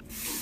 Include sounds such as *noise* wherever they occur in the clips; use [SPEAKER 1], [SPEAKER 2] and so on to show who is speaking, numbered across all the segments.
[SPEAKER 1] you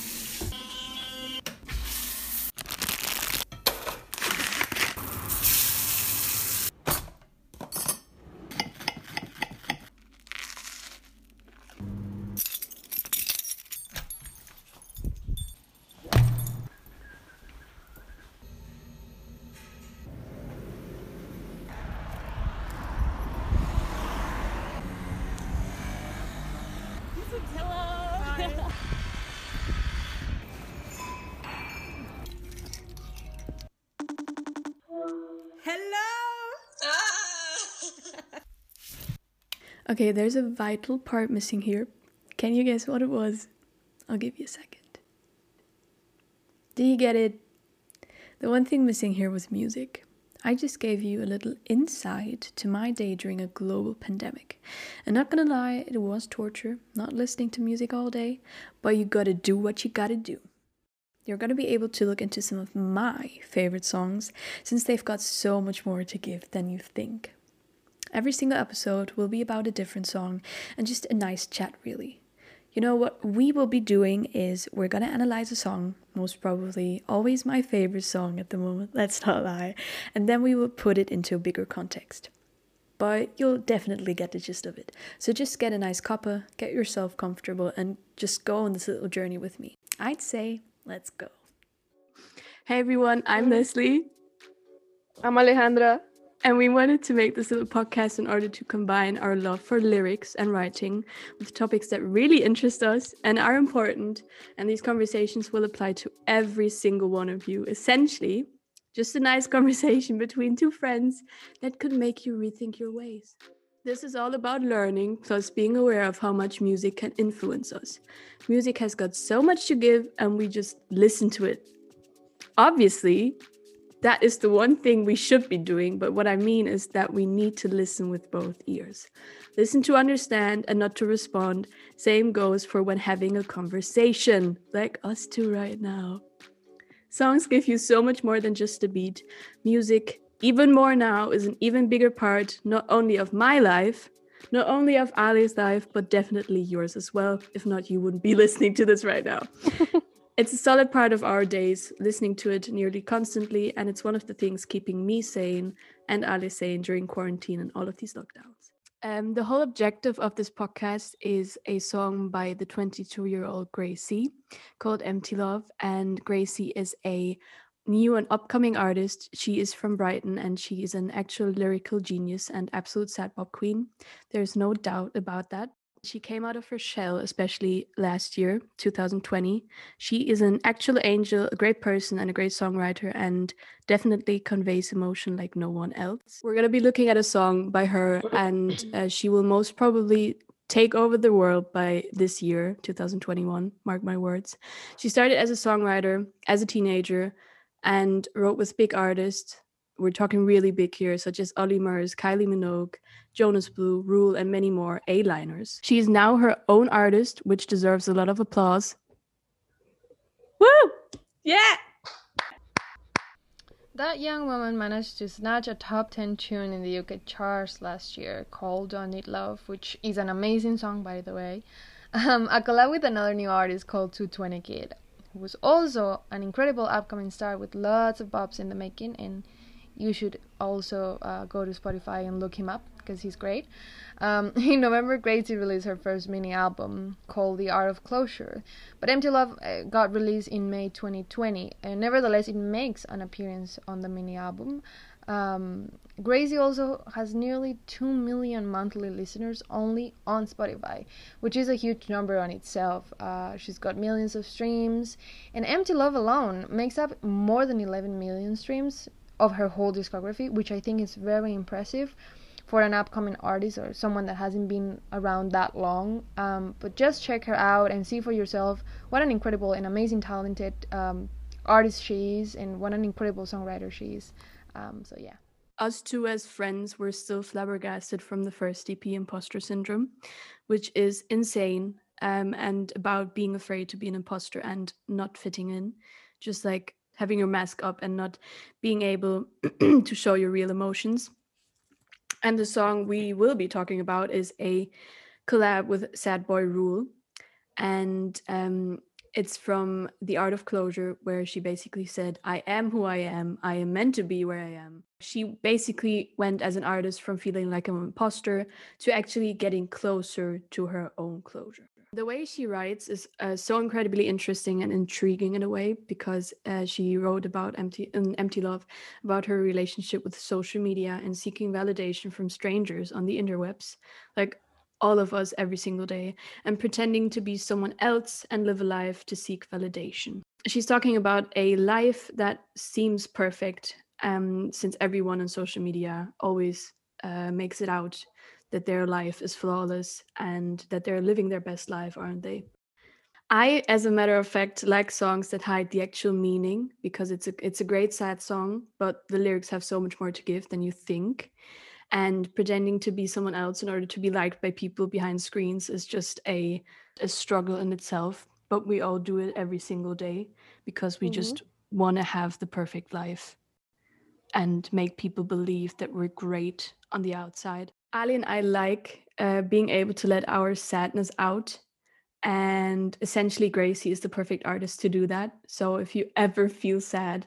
[SPEAKER 1] Okay, there's a vital part missing here. Can you guess what it was? I'll give you a second. Do you get it? The one thing missing here was music. I just gave you a little insight to my day during a global pandemic. And not gonna lie, it was torture, not listening to music all day, but you gotta do what you gotta do. You're gonna be able to look into some of my favorite songs since they've got so much more to give than you think. Every single episode will be about a different song and just a nice chat, really. You know, what we will be doing is we're gonna analyze a song, most probably always my favorite song at the moment, *laughs* let's not lie, and then we will put it into a bigger context. But you'll definitely get the gist of it. So just get a nice cuppa, get yourself comfortable, and just go on this little journey with me. I'd say, let's go. Hey everyone, I'm Leslie.
[SPEAKER 2] I'm Alejandra.
[SPEAKER 1] And we wanted to make this little podcast in order to combine our love for lyrics and writing with topics that really interest us and are important. And these conversations will apply to every single one of you. Essentially, just a nice *laughs* conversation between two friends that could make you rethink your ways. This is all about learning, plus being aware of how much music can influence us. Music has got so much to give, and we just listen to it. Obviously, that is the one thing we should be doing. But what I mean is that we need to listen with both ears. Listen to understand and not to respond. Same goes for when having a conversation, like us two right now. Songs give you so much more than just a beat. Music, even more now, is an even bigger part not only of my life, not only of Ali's life, but definitely yours as well. If not, you wouldn't be *laughs* listening to this right now. It's a solid part of our days, listening to it nearly constantly, and it's one of the things keeping me sane and Ali sane during quarantine and all of these lockdowns. Um, the whole objective of this podcast is a song by the 22 year old Gracey called Empty Love. And Gracey is a new and upcoming artist. She is from Brighton and she is an actual lyrical genius and absolute sad pop queen. There's no doubt about that. She came out of her shell, especially last year, 2020. She is an actual angel, a great person, and a great songwriter, and definitely conveys emotion like no one else. We're going to be looking at a song by her, and uh, she will most probably take over the world by this year, 2021. Mark my words. She started as a songwriter as a teenager and wrote with big artists we're talking really big here, such as Olly Murs, Kylie Minogue, Jonas Blue, Ruel, and many more A-liners. She is now her own artist, which deserves a lot of applause. Woo! Yeah!
[SPEAKER 2] That young woman managed to snatch a top 10 tune in the UK charts last year called Don't Need Love, which is an amazing song, by the way. Um, a collab with another new artist called 220 Kid, who was also an incredible upcoming star with lots of bops in the making and you should also uh, go to Spotify and look him up because he's great. Um, *laughs* in November, Gracey released her first mini album called The Art of Closure, but Empty Love uh, got released in May 2020, and nevertheless, it makes an appearance on the mini album. Um, Gracey also has nearly 2 million monthly listeners only on Spotify, which is a huge number on itself. Uh, she's got millions of streams, and Empty Love alone makes up more than 11 million streams of her whole discography, which I think is very impressive for an upcoming artist or someone that hasn't been around that long. Um, but just check her out and see for yourself what an incredible and amazing, talented um, artist she is, and what an incredible songwriter she is. Um, so yeah.
[SPEAKER 1] Us two, as friends, were still flabbergasted from the first EP, Imposter Syndrome, which is insane um, and about being afraid to be an imposter and not fitting in. Just like having your mask up and not being able *clears throat* to show your real emotions. And the song we will be talking about is a collab with Sad Boy Ruel. And um, It's from The Art of Closure, where she basically said, I am who I am. I am meant to be where I am. She basically went as an artist from feeling like an imposter to actually getting closer to her own closure. The way she writes is uh, so incredibly interesting and intriguing in a way because uh, she wrote about empty um, empty love, about her relationship with social media and seeking validation from strangers on the interwebs, like all of us every single day, and pretending to be someone else and live a life to seek validation. She's talking about a life that seems perfect, um, since everyone on social media always uh, makes it out that their life is flawless and that they're living their best life, aren't they? I, as a matter of fact, like songs that hide the actual meaning because it's a it's a great sad song, but the lyrics have so much more to give than you think. And pretending to be someone else in order to be liked by people behind screens is just a a struggle in itself. But we all do it every single day because we mm-hmm. just want to have the perfect life and make people believe that we're great on the outside. Ali and I like uh, being able to let our sadness out. And essentially, Gracey is the perfect artist to do that. So if you ever feel sad,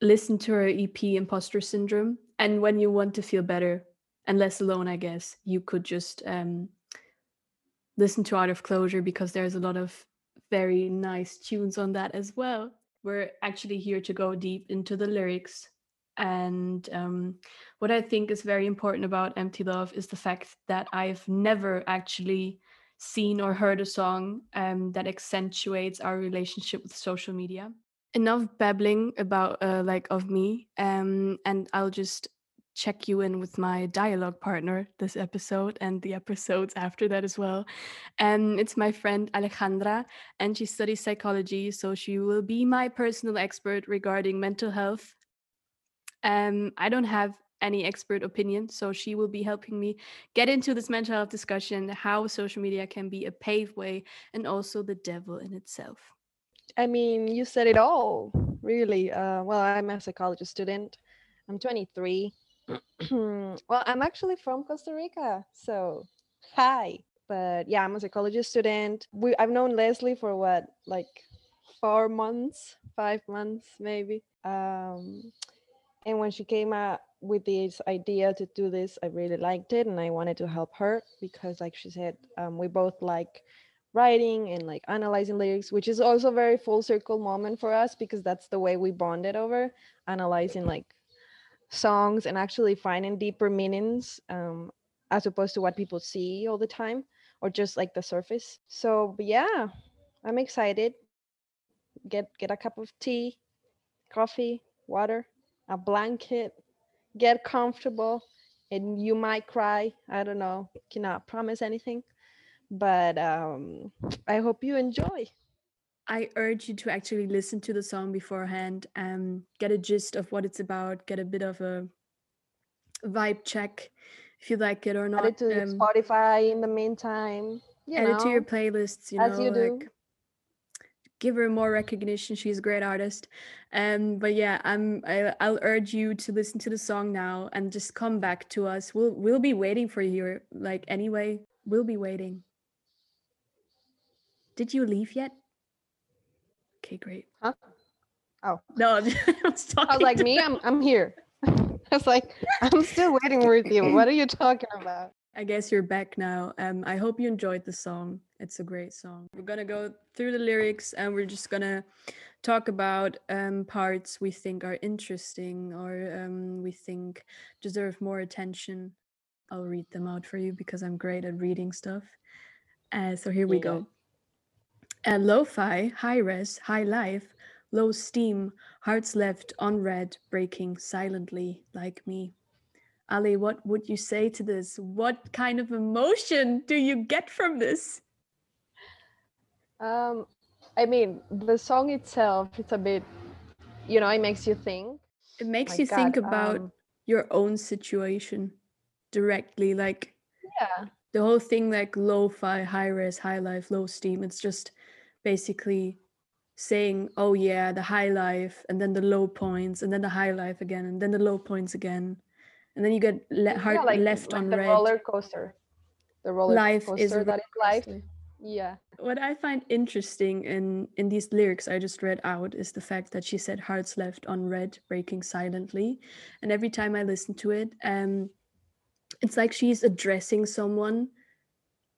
[SPEAKER 1] listen to her EP Imposter Syndrome. And when you want to feel better and less alone, I guess, you could just um, listen to Art of Closure because there's a lot of very nice tunes on that as well. We're actually here to go deep into the lyrics and um, what I think is very important about Empty Love is the fact that I've never actually seen or heard a song um, that accentuates our relationship with social media. Enough babbling about uh, like of me, um, and I'll just check you in with my dialogue partner this episode and the episodes after that as well. And um, it's my friend Alejandra, and she studies psychology, so she will be my personal expert regarding mental health um, I don't have any expert opinion, so she will be helping me get into this mental health discussion, how social media can be a paved way, and also the devil in itself.
[SPEAKER 2] I mean, you said it all, really. Uh, well, I'm a psychology student. I'm 23. *clears throat* well, I'm actually from Costa Rica, so hi. But yeah, I'm a psychology student. We, I've known Leslie for what, like four months, five months, maybe. Um, and when she came out with this idea to do this, I really liked it and I wanted to help her because, like she said, um, we both like writing and like analyzing lyrics, which is also a very full circle moment for us because that's the way we bonded over analyzing like songs and actually finding deeper meanings um, as opposed to what people see all the time or just like the surface. So, yeah, I'm excited. Get get a cup of tea, coffee, water, a blanket, get comfortable, and you might cry. I don't know, cannot promise anything, but um, I hope you enjoy.
[SPEAKER 1] I urge you to actually listen to the song beforehand and get a gist of what it's about, get a bit of a vibe check if you like it or not.
[SPEAKER 2] Add it to um, Spotify in the meantime.
[SPEAKER 1] You add know, it to your playlists, you as know, you do. like give her more recognition. She's a great artist. Um, but yeah, I'm I, I'll urge you to listen to the song now and just come back to us. We'll we'll be waiting for you. Like anyway, we'll be waiting. Did you leave yet? Okay, great.
[SPEAKER 2] Huh? Oh
[SPEAKER 1] no, *laughs* I
[SPEAKER 2] was, talking. I was like me. I'm I'm here. *laughs* I was like, I'm still waiting with you. What are you talking about? *laughs*
[SPEAKER 1] I guess you're back now. Um, I hope you enjoyed the song. It's a great song. We're gonna go through the lyrics and we're just gonna talk about um, parts we think are interesting or um, we think deserve more attention. I'll read them out for you because I'm great at reading stuff. Uh, so here we yeah. go. Uh, lo-fi, high res, high life, low steam, hearts left unread, breaking silently like me. Ali, what would you say to this? What kind of emotion do you get from this?
[SPEAKER 2] Um, I mean, the song itself, it's a bit, you know, it makes you think.
[SPEAKER 1] It makes you God, think about um, your own situation directly. Like,
[SPEAKER 2] yeah,
[SPEAKER 1] the whole thing, like lo fi, high res, high life, low steam, it's just basically saying, oh, yeah, the high life, and then the low points, and then the high life again, and then the low points again and then you get le- hard yeah, like, left
[SPEAKER 2] like
[SPEAKER 1] on
[SPEAKER 2] the
[SPEAKER 1] red.
[SPEAKER 2] roller coaster. The roller
[SPEAKER 1] life
[SPEAKER 2] coaster
[SPEAKER 1] is
[SPEAKER 2] that is life. Yeah.
[SPEAKER 1] What I find interesting in in these lyrics I just read out is the fact that she said hearts left unread, breaking silently. And every time I listen to it, um it's like she's addressing someone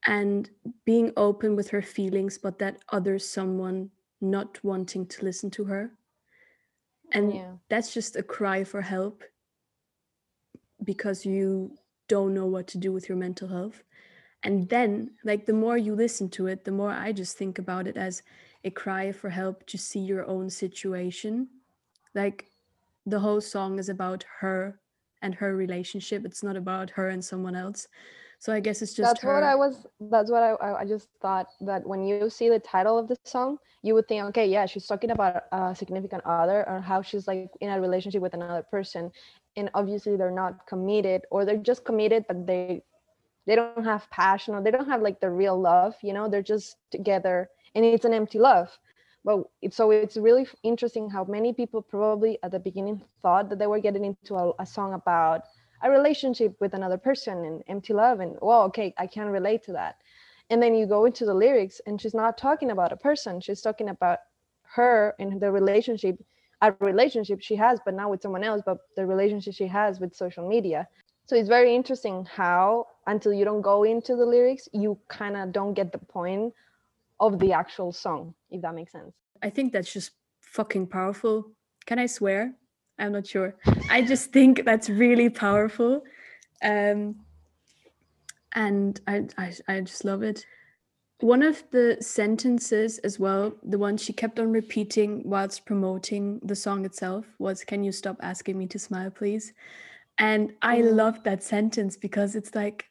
[SPEAKER 1] and being open with her feelings, but that other someone not wanting to listen to her. And
[SPEAKER 2] Yeah.
[SPEAKER 1] that's just a cry for help because you don't know what to do with your mental health. And then, like, the more you listen to it, the more I just think about it as a cry for help to see your own situation. Like, the whole song is about her and her relationship. It's not about her and someone else. So I guess it's just
[SPEAKER 2] that's
[SPEAKER 1] her.
[SPEAKER 2] what I was. That's what I, I. I just thought that when you see the title of the song, you would think, okay, yeah, she's talking about a significant other or how she's like in a relationship with another person, and obviously they're not committed or they're just committed, but they they don't have passion or they don't have like the real love. You know, they're just together, and it's an empty love. But it's so it's really interesting how many people probably at the beginning thought that they were getting into a, a song about a relationship with another person and empty love and well okay i can relate to that and then you go into the lyrics and she's not talking about a person she's talking about her and the relationship a relationship she has but not with someone else but the relationship she has with social media so it's very interesting how until you don't go into the lyrics you kind of don't get the point of the actual song if that makes sense
[SPEAKER 1] I think that's just fucking powerful. Can I swear? I'm not sure. I just think that's really powerful. Um, and I, I, I just love it. One of the sentences as well, the one she kept on repeating whilst promoting the song itself was, Can you stop asking me to smile, please? And I
[SPEAKER 2] Mm.
[SPEAKER 1] loved that sentence because it's like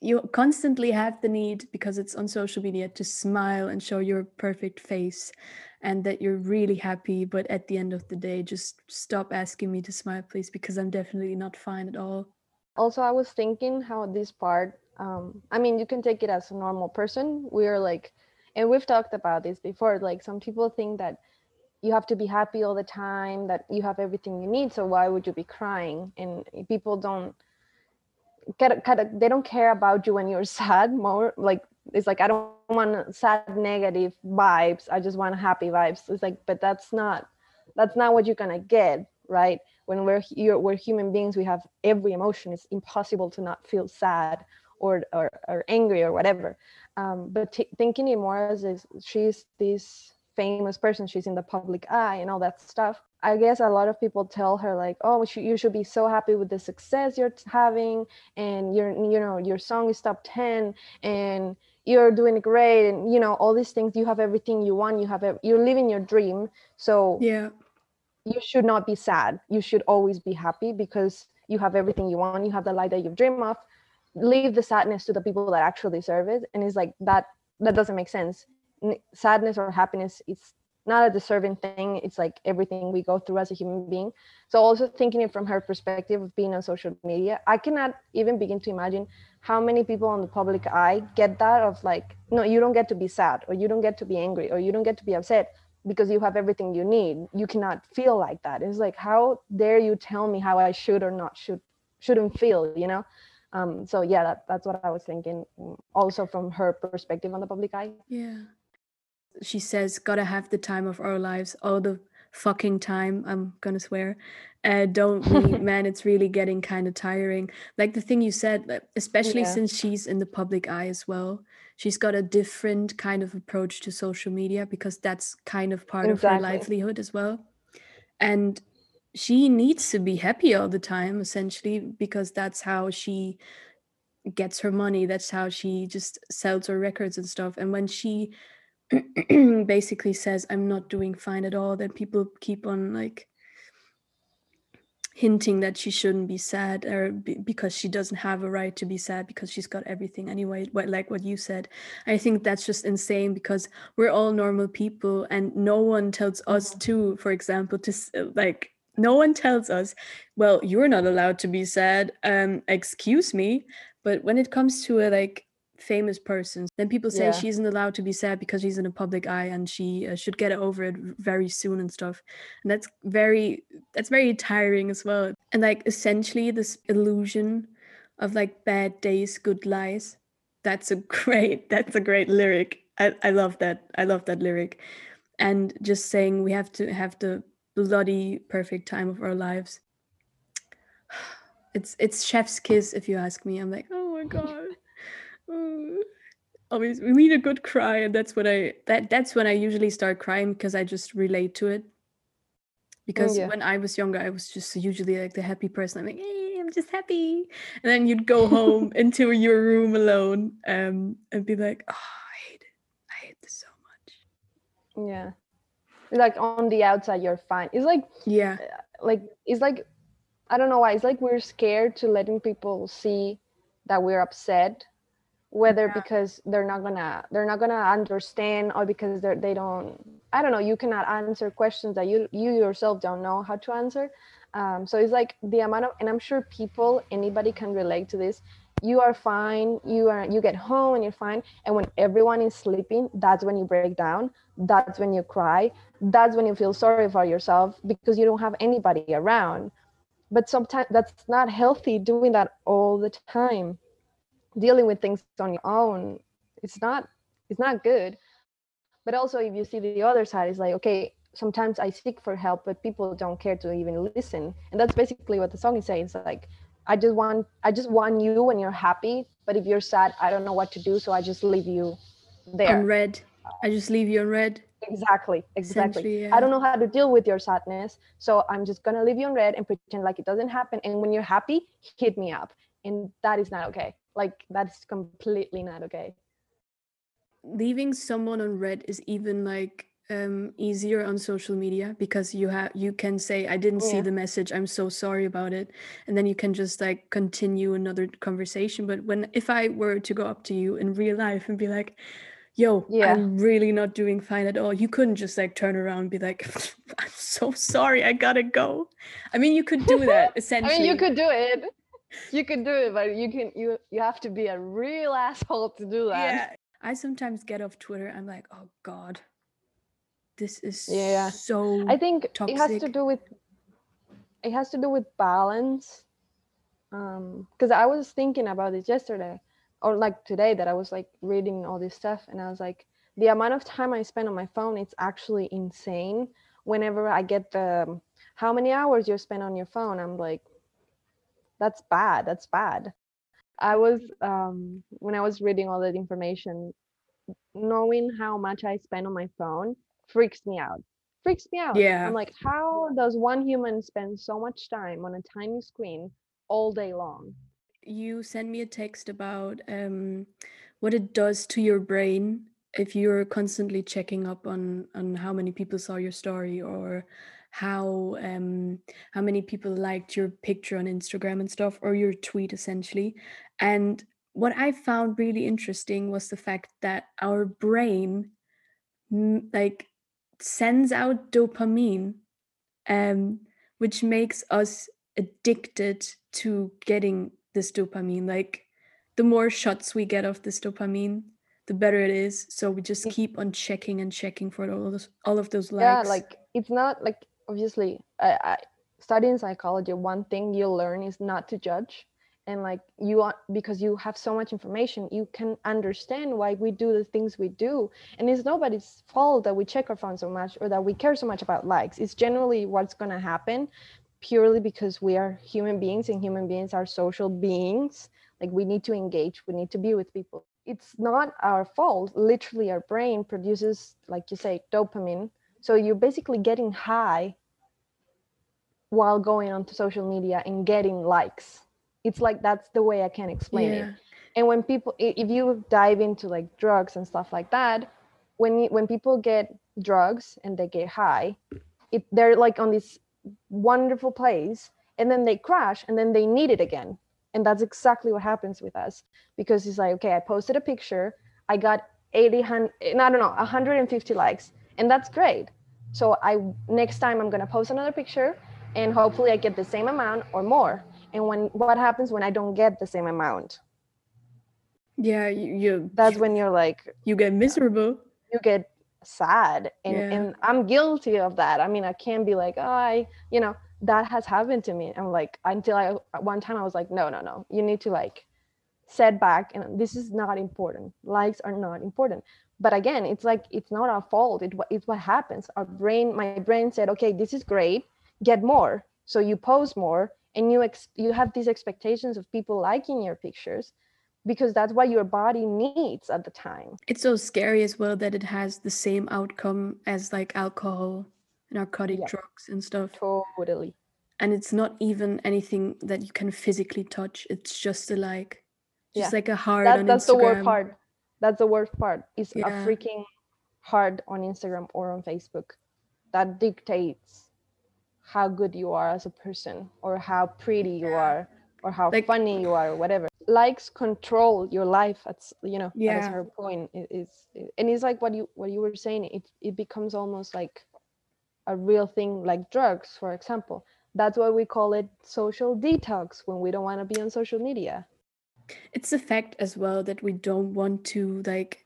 [SPEAKER 1] you constantly have the need, because it's on social media, to smile and show your perfect face and that you're really happy. But at the end of the day, just stop asking me to smile, please, because I'm definitely not fine at all.
[SPEAKER 2] also i was thinking how this part um i mean you can take it as a normal person we're like and we've talked about this before like some people think that you have to be happy all the time that you have everything you need so why would you be crying? And people don't get of they don't care about you when you're *laughs* sad more like it's like i don't want sad negative vibes i just want happy vibes. It's like but that's not that's not what you're gonna get right? When we're here we're human beings we have every emotion. It's impossible to not feel sad or or, or angry or whatever. Um, but t- thinking it more as is she's this famous person she's in the public eye and all that stuff i guess a lot of people tell her like oh you should be so happy with the success you're having and you're you know your song is top 10 and you're doing great and you know all these things you have everything you want you have you're living your dream so
[SPEAKER 1] Yeah.
[SPEAKER 2] you should not be sad. You should always be happy because you have everything you want. You have the life that you've dreamed of. Leave the sadness to the people that actually deserve it. And it's like that. That doesn't make sense. Sadness or happiness, it's not a deserving thing. It's like everything we go through as a human being. So also thinking it from her perspective of being on social media, I cannot even begin to imagine how many people on the public eye get that of like, no, you don't get to be sad, or you don't get to be angry, or you don't get to be upset because you have everything you need you cannot feel like that it's like how dare you tell me how i should or not should shouldn't feel you know um so yeah that, that's what i was thinking mm, also from her perspective on the public eye
[SPEAKER 1] Yeah. She says, gotta have the time of our lives, all the fucking time. I'm gonna swear. Uh, don't we, *laughs* man? It's really getting kind of tiring. Like the thing you said, especially
[SPEAKER 2] Yeah.
[SPEAKER 1] since she's in the public eye as well. She's got a different kind of approach to social media because that's kind of part of her livelihood as well. And she needs to be happy all the time, essentially, because that's how she gets her money. That's how she just sells her records and stuff. And when she *clears throat* basically says i'm not doing fine at all then people keep on like hinting that she shouldn't be sad or be, because she doesn't have a right to be sad because she's got everything anyway what like what you said. I think that's just insane because we're all normal people and no one tells us to for example to like no one tells us well you're not allowed to be sad um excuse me. But when it comes to a like famous person then people say
[SPEAKER 2] Yeah.
[SPEAKER 1] she isn't allowed to be sad because she's in a public eye and she uh, should get over it very soon and stuff and that's very that's very tiring as well and like essentially this illusion of like bad days good lies that's a *laughs* great that's a great lyric. I, I love that. I love that lyric. And just saying we have to have the bloody perfect time of our lives. *sighs* It's it's chef's kiss if you ask me. I'm like, oh my god. *sighs* Always we need a good cry, and that's what I that that's when I usually start crying because I just relate to it. Because
[SPEAKER 2] yeah.
[SPEAKER 1] when I was younger, I was just usually like the happy person. I'm like, hey, I'm just happy. And then you'd go *laughs* home into your room alone um, and be like, oh, I hate it. I hate this so much.
[SPEAKER 2] Yeah. Like on the outside, you're fine. It's like,
[SPEAKER 1] Yeah.
[SPEAKER 2] like, it's like, I don't know why. It's like we're scared to letting people see that we're upset, whether
[SPEAKER 1] Yeah.
[SPEAKER 2] because they're not gonna, they're not gonna understand or because they're, they don't, I don't know. You cannot answer questions that you, you yourself don't know how to answer. Um, so it's like the amount of, and I'm sure people, anybody can relate to this. You are fine. You are, you get home and you're fine. And when everyone is sleeping, that's when you break down. That's when you cry. That's when you feel sorry for yourself because you don't have anybody around. But sometimes that's not healthy doing that all the time. Dealing with things on your own, it's not, it's not good. But also, if you see the other side, it's like, okay, sometimes I seek for help, but people don't care to even listen. And that's basically what the song is saying. It's like, I just want, I just want you when you're happy. But if you're sad, I don't know what to do, so I just leave you there.
[SPEAKER 1] On red. I just leave you on red.
[SPEAKER 2] Exactly, exactly.
[SPEAKER 1] Essentially,
[SPEAKER 2] I don't know how to deal with your sadness, so I'm just gonna leave you on red and pretend like it doesn't happen. And when you're happy, hit me up, and that is not okay. Like that's completely not okay.
[SPEAKER 1] leaving someone on red is even like um easier on social media because you have you can say i didn't see the message i'm so sorry about it and then you can just like continue another conversation but when if i were to go up to you in real life and be like yo
[SPEAKER 2] Yeah.
[SPEAKER 1] i'm really not doing fine at all you couldn't just like turn around and be like *laughs* i'm so sorry i gotta go i mean you could do that essentially. *laughs*
[SPEAKER 2] I mean, you could do it. You can do it, but you can you you have to be a real asshole to do that.
[SPEAKER 1] Yeah. I sometimes get off Twitter. I'm like, oh God, this is
[SPEAKER 2] Yeah.
[SPEAKER 1] so.
[SPEAKER 2] I think it has to do with it has to do with balance. Um, because I was thinking about it yesterday, or like today, that I was like reading all this stuff, and I was like, the amount of time I spend on my phone, it's actually insane. Whenever I get the how many hours you spend on your phone, I'm like, that's bad. That's bad. I was um when I was reading all that information, knowing how much I spend on my phone freaks me out. Freaks me out.
[SPEAKER 1] Yeah.
[SPEAKER 2] I'm like, how does one human spend so much time on a tiny screen all day long?
[SPEAKER 1] you send me a text about um, what it does to your brain if you're constantly checking up on on how many people saw your story or how um how many people liked your picture on Instagram and stuff or your tweet essentially. And what I found really interesting was the fact that our brain mm, like sends out dopamine um which makes us addicted to getting this dopamine. Like the more shots we get of this dopamine the better it is. So we just keep on checking and checking for all of those all of those likes.
[SPEAKER 2] Yeah, like it's not like obviously I, I studying psychology, one thing you'll learn is not to judge. And like you are because you have so much information, you can understand why we do the things we do. And it's nobody's fault that we check our phone so much or that we care so much about likes. It's generally what's gonna happen purely because we are human beings and human beings are social beings. Like we need to engage, we need to be with people. It's not our fault. Literally, our brain produces, like you say, dopamine. So you're basically getting high while going onto social media and getting likes. It's like that's the way I can explain it. And when people if you dive into like drugs and stuff like that when you, when people get drugs and they get high it, they're like on this wonderful place and then they crash and then they need it again. And that's exactly what happens with us because it's like okay i posted a picture i got 80 hun- i don't know 150 likes and that's great. So i next time i'm going to post another picture and hopefully i get the same amount or more. And when what happens when i don't get the same amount?
[SPEAKER 1] Yeah you you,
[SPEAKER 2] that's when you're like
[SPEAKER 1] you get miserable.
[SPEAKER 2] you get sad. And,
[SPEAKER 1] Yeah.
[SPEAKER 2] and i'm guilty of that. I mean i can't be like oh i you know that has happened to me. I'm like until i one time i was like no no no. You need to like set back and this is not important. Likes are not important but again it's like it's not our fault. It, it's what happens. Our brain my brain said okay this is great. Get more. So you post more and you ex- you have these expectations of people liking your pictures because that's what your body needs at the time.
[SPEAKER 1] It's so scary as well that it has the same outcome as like alcohol narcotic
[SPEAKER 2] Yeah.
[SPEAKER 1] drugs and stuff.
[SPEAKER 2] Totally.
[SPEAKER 1] And it's not even anything that you can physically touch. It's just a like just
[SPEAKER 2] Yeah.
[SPEAKER 1] like a heart
[SPEAKER 2] that,
[SPEAKER 1] on
[SPEAKER 2] that's the worst
[SPEAKER 1] Instagram.
[SPEAKER 2] part that's the worst part. Is a freaking heart on instagram or on facebook. That dictates how good you are as a person or how pretty you
[SPEAKER 1] Yeah.
[SPEAKER 2] are or how
[SPEAKER 1] Like-
[SPEAKER 2] funny you are or whatever. Likes control your life. At you know at
[SPEAKER 1] Yeah.
[SPEAKER 2] certain point. It is and it's like what you what you were saying. It it becomes almost like a real thing like drugs for example. That's why we call it social detox when we don't want to be on social media
[SPEAKER 1] it's the fact as well that we don't want to like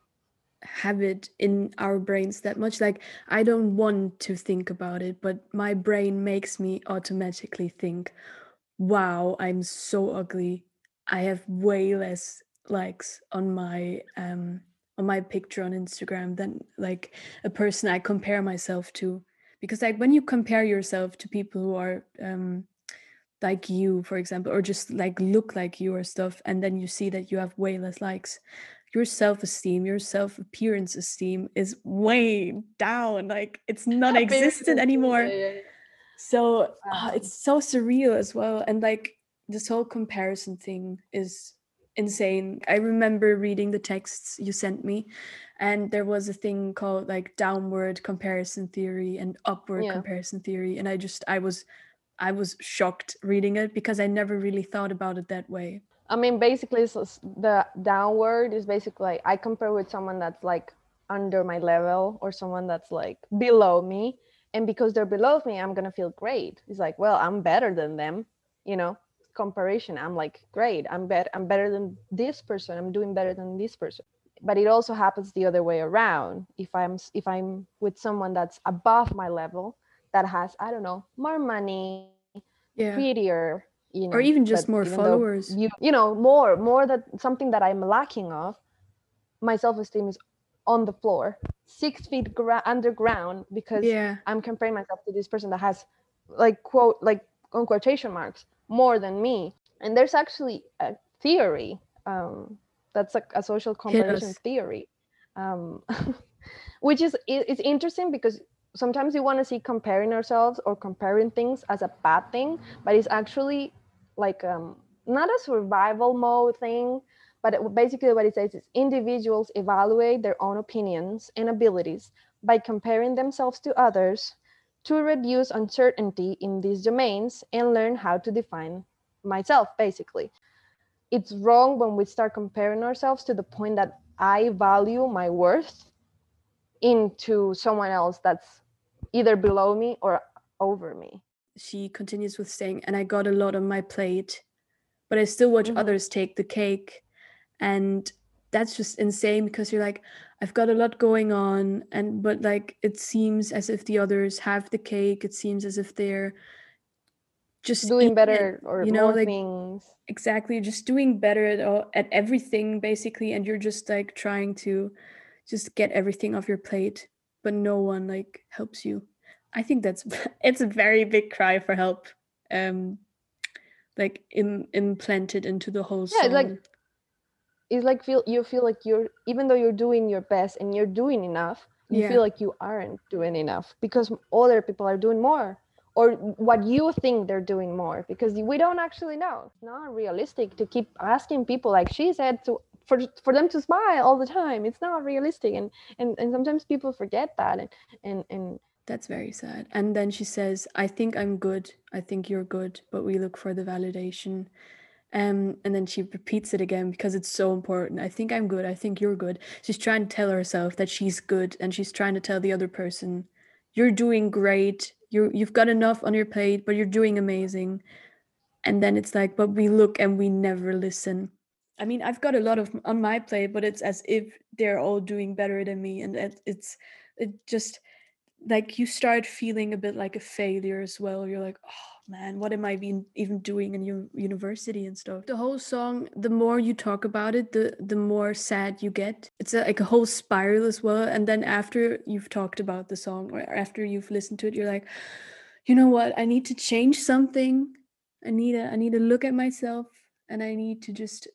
[SPEAKER 1] have it in our brains that much. Like i don't want to think about it but my brain makes me automatically think wow i'm so ugly. I have way less likes on my um on my picture on instagram than like a person i compare myself to. Because like when you compare yourself to people who are um like you for example or just like look like you or stuff and then you see that you have way less likes. Your self-esteem your self-appearance esteem is way down like it's *laughs* non-existent anymore. So ah,
[SPEAKER 2] Wow.
[SPEAKER 1] it's so surreal as well and like this whole comparison thing is insane. I remember reading the texts you sent me and there was a thing called like downward comparison theory and upward
[SPEAKER 2] Yeah.
[SPEAKER 1] comparison theory and i just i was i was shocked reading it because i never really thought about it that way
[SPEAKER 2] I mean, basically, just- the downward is basically I compare with someone that's like under my level or someone that's like below me. And because they're below me, I'm going to feel great. It's like, well, I'm better than them, you know, comparison. I'm like, great. I'm, better. I'm better than this person. I'm doing better than this person. But it also happens the other way around. If I'm if I'm with someone that's above my level, that has I don't know more money,
[SPEAKER 1] yeah.
[SPEAKER 2] prettier, you know,
[SPEAKER 1] or even just more
[SPEAKER 2] even
[SPEAKER 1] followers.
[SPEAKER 2] you you know more more that something that i'm lacking of my self-esteem is on the floor six feet gra- underground because
[SPEAKER 1] yeah.
[SPEAKER 2] I'm comparing myself to this person that has like quote like on quotation marks more than me. And there's actually a theory um, that's like a social comparison
[SPEAKER 1] us.
[SPEAKER 2] theory um, *laughs* which is it, it's interesting because sometimes we want to see comparing ourselves or comparing things as a bad thing but it's actually like um, not a survival mode thing but it, basically what it says is individuals evaluate their own opinions and abilities by comparing themselves to others to reduce uncertainty in these domains and learn how to define myself basically. It's wrong when we start comparing ourselves to the point that i value my worth into someone else that's either below me or over me
[SPEAKER 1] she continues with saying, and I got a lot on my plate, but I still watch
[SPEAKER 2] Mhm.
[SPEAKER 1] others take the cake. And that's just insane because you're like, I've got a lot going on, and but like it seems as if the others have the cake. It seems as if they're just
[SPEAKER 2] doing
[SPEAKER 1] eating it,
[SPEAKER 2] better or
[SPEAKER 1] you know,
[SPEAKER 2] more
[SPEAKER 1] like
[SPEAKER 2] things
[SPEAKER 1] exactly just doing better at all, at everything basically, and you're just like trying to just get everything off your plate, but no one like helps you. I think that's *laughs* it's a very big cry for help. Um like Im- implanted into the whole
[SPEAKER 2] Yeah,
[SPEAKER 1] song.
[SPEAKER 2] like- it's like feel you feel like you're even though you're doing your best and you're doing enough you
[SPEAKER 1] Yeah.
[SPEAKER 2] feel like you aren't doing enough because other people are doing more or what you think they're doing more because we don't actually know it's not realistic to keep asking people like she said to for for them to smile all the time it's not realistic and and, and sometimes people forget that and and, and
[SPEAKER 1] That's very sad. And then she says, I think I'm good. I think you're good, but we look for the validation. Um, and then she repeats it again because it's so important. I think I'm good. I think you're good. She's trying to tell herself that she's good and she's trying to tell the other person, you're doing great. You you've got enough on your plate, but you're doing amazing. And then it's like, but we look and we never listen. I mean, I've got a lot of on my plate, but it's as if they're all doing better than me, and it, it's it just like you start feeling a bit like a failure as well. You're like, oh man, what am I even even doing in your university and stuff? The whole song, the more you talk about it, the the more sad you get. It's a, like a whole spiral as well. And then after you've talked about the song or after you've listened to it, you're like, you know what? I need to change something. I need to I need to look at myself and I need to just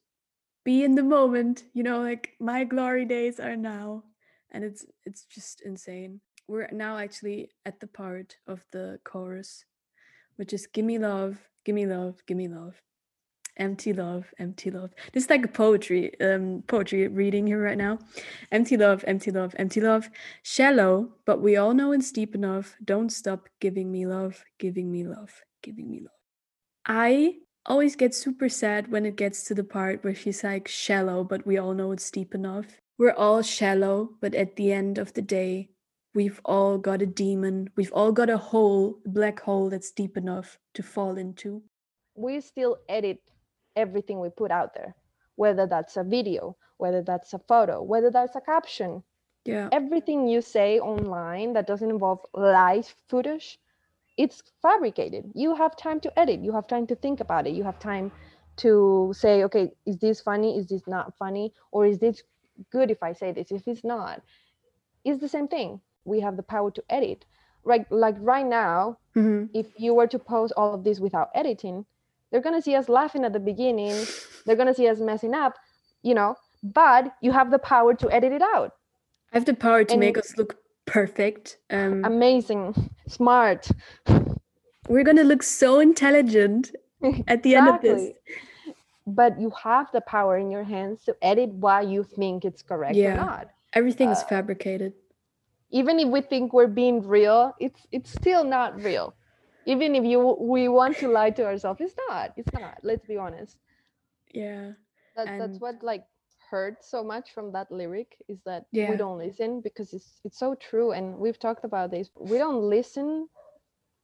[SPEAKER 1] be in the moment. You know, like my glory days are now. And it's it's just insane we're now actually at the part of the chorus, which is gimme love, gimme love, gimme love. Empty love, empty love. This is like a poetry, um, poetry reading here right now. Empty love, empty love, empty love. Shallow, but we all know it's deep enough. Don't stop giving me love, giving me love, giving me love. I always get super sad when it gets to the part where she's like shallow, but we all know it's deep enough. We're all shallow, but at the end of the day, we've all got a demon. We've all got a hole a black hole that's deep enough to fall into.
[SPEAKER 2] We still edit everything we put out there whether that's a video whether that's a photo whether that's a caption.
[SPEAKER 1] Yeah.
[SPEAKER 2] Everything you say online that doesn't involve live footage it's fabricated. You have time to edit. You have time to think about it. You have time to say okay is this funny? Is this not funny? Or is this good if i say this? If it's not it's the same thing. We have the power to edit. Right like right now
[SPEAKER 1] mm-hmm.
[SPEAKER 2] if you were to post all of this without editing they're going to see us laughing at the beginning. They're going to see us messing up you know? But you have the power to edit it out.
[SPEAKER 1] I have the power to and make us look perfect um
[SPEAKER 2] amazing. Smart.
[SPEAKER 1] we're going to look so intelligent *laughs* at the exactly. end of this.
[SPEAKER 2] But you have the power in your hands to edit why you think it's correct yeah. or not.
[SPEAKER 1] Everything uh, is fabricated.
[SPEAKER 2] even if we think we're being real it's it's still not real. Even if you we want to lie to ourselves it's not. It's not. Let's be honest.
[SPEAKER 1] Yeah.
[SPEAKER 2] That, that's what like hurts so much from that lyric is that yeah. we don't listen because it's it's so true and we've talked about this we don't listen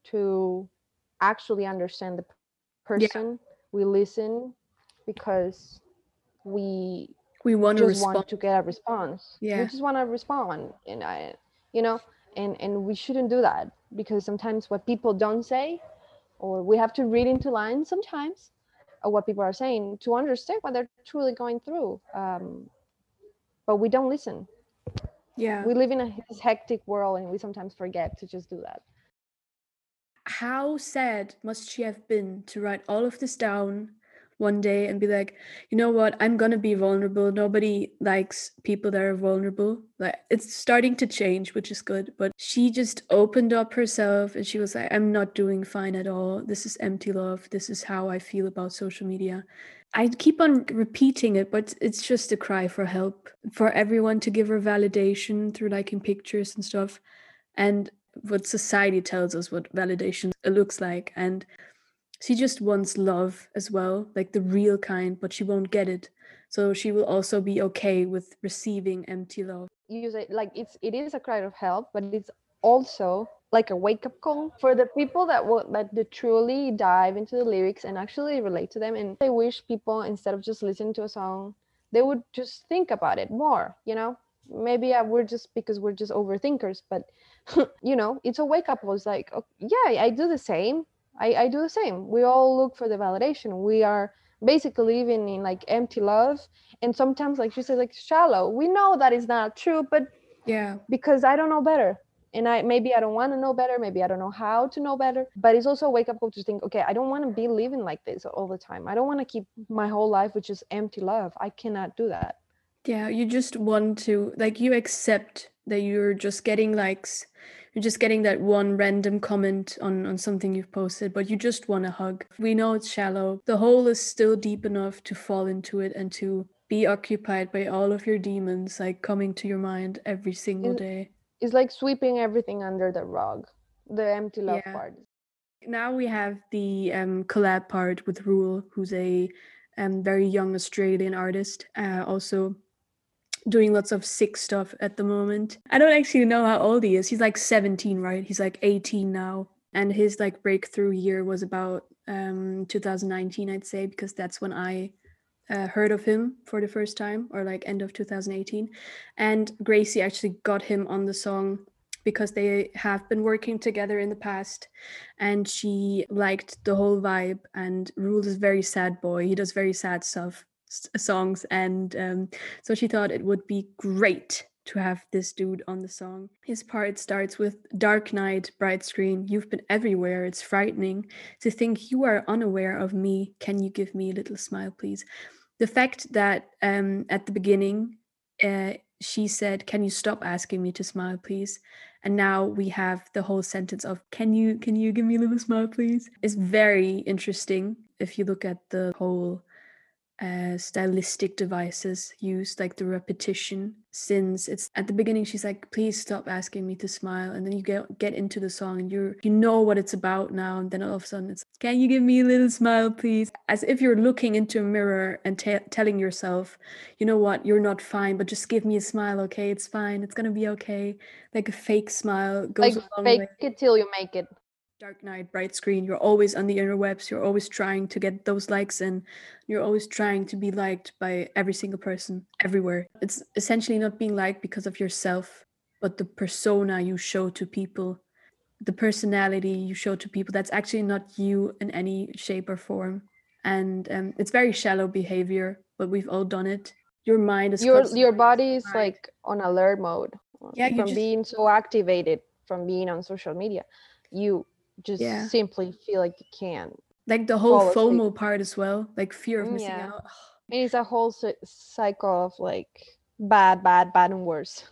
[SPEAKER 2] to actually understand the person yeah. we listen because we
[SPEAKER 1] we want
[SPEAKER 2] to
[SPEAKER 1] respond.
[SPEAKER 2] want to get a response
[SPEAKER 1] yeah
[SPEAKER 2] we just want to respond and i you know and and we shouldn't do that because sometimes what people don't say or we have to read into lines sometimes what people are saying to understand what they're truly going through um, but we don't listen.
[SPEAKER 1] Yeah.
[SPEAKER 2] We live in a hectic world and we sometimes forget to just do that.
[SPEAKER 1] How sad must she have been to write all of this down one day and be like, you know what, I'm gonna be vulnerable. Nobody likes people that are vulnerable. Like it's starting to change, which is good. But she just opened up herself and she was like, I'm not doing fine at all. This is empty love. This is how I feel about social media. I keep on repeating it, but it's just a cry for help for everyone to give her validation through liking pictures and stuff. And what society tells us what validation looks like. And she just wants love as well, like the real kind, but she won't get it. So she will also be okay with receiving empty love.
[SPEAKER 2] You say like it's it is a cry of help, but it's also like a wake up call for the people that will that they truly dive into the lyrics and actually relate to them. And I wish people instead of just listening to a song, they would just think about it more. You know, maybe uh, we're just because we're just overthinkers, but *laughs* you know, it's a wake up call. It's like, oh, yeah, I do the same I, I do the same. We all look for the validation. We are basically living in like empty love. And sometimes, like you said, like shallow. We know that is not true, but
[SPEAKER 1] yeah,
[SPEAKER 2] because I don't know better. And I maybe I don't want to know better, maybe I don't know how to know better. But it's also a wake up call to think, okay, I don't want to be living like this all the time. I don't want to keep my whole life with just empty love. I cannot do that.
[SPEAKER 1] Yeah, you just want to like you accept that you're just getting likes you're just getting that one random comment on on something you've posted but you just want a hug. We know it's shallow. The hole is still deep enough to fall into it and to be occupied by all of your demons like coming to your mind every single day.
[SPEAKER 2] it's like sweeping everything under the rug the empty love yeah. part.
[SPEAKER 1] Now we have the um, collab part with Ruel, who's a um, very young Australian artist, uh, also doing lots of sick stuff at the moment. I don't actually know how old he is. He's like 17, right? He's like 18 now. And his like breakthrough year was about um 2019, I'd say, because that's when I uh, heard of him for the first time, or like end of 2018. And Gracey actually got him on the song because they have been working together in the past and she liked the whole vibe and Ruel is very sad boy he does very sad stuff songs and um, so she thought it would be great to have this dude on the song. His part starts with Dark night, bright screen, you've been everywhere, it's frightening to think you are unaware of me. Can you give me a little smile, please? The fact that um, at the beginning uh, she said, Can you stop asking me to smile, please? And now we have the whole sentence of Can you can you give me a little smile, please? is very interesting if you look at the whole uh, stylistic devices used, like the repetition. Since it's at the beginning, she's like, "Please stop asking me to smile," and then you get get into the song, and you you know what it's about now, and then all of a sudden it's, "Can you give me a little smile, please?" As if you're looking into a mirror and t- telling yourself, "You know what? You're not fine, but just give me a smile, okay? It's fine. It's gonna be okay." Like a fake smile goes
[SPEAKER 2] like
[SPEAKER 1] a long
[SPEAKER 2] fake
[SPEAKER 1] way.
[SPEAKER 2] it till you make it.
[SPEAKER 1] Dark night, bright screen. You're always on the interwebs. You're always trying to get those likes and you're always trying to be liked by every single person everywhere. It's essentially not being liked because of yourself, but the persona you show to people, the personality you show to people. That's actually not you in any shape or form. And um, it's very shallow behavior, but we've all done it. Your mind is
[SPEAKER 2] Your your body is like on alert mode.
[SPEAKER 1] Yeah,
[SPEAKER 2] from
[SPEAKER 1] just-
[SPEAKER 2] being so activated from being on social media. You just
[SPEAKER 1] Yeah.
[SPEAKER 2] simply feel like you can't.
[SPEAKER 1] like the whole
[SPEAKER 2] fall asleep.
[SPEAKER 1] FOMO part as well, like fear of
[SPEAKER 2] Mm,
[SPEAKER 1] missing
[SPEAKER 2] yeah.
[SPEAKER 1] out. *sighs*
[SPEAKER 2] And it's a whole cy- cycle of like bad, bad, bad, and worse.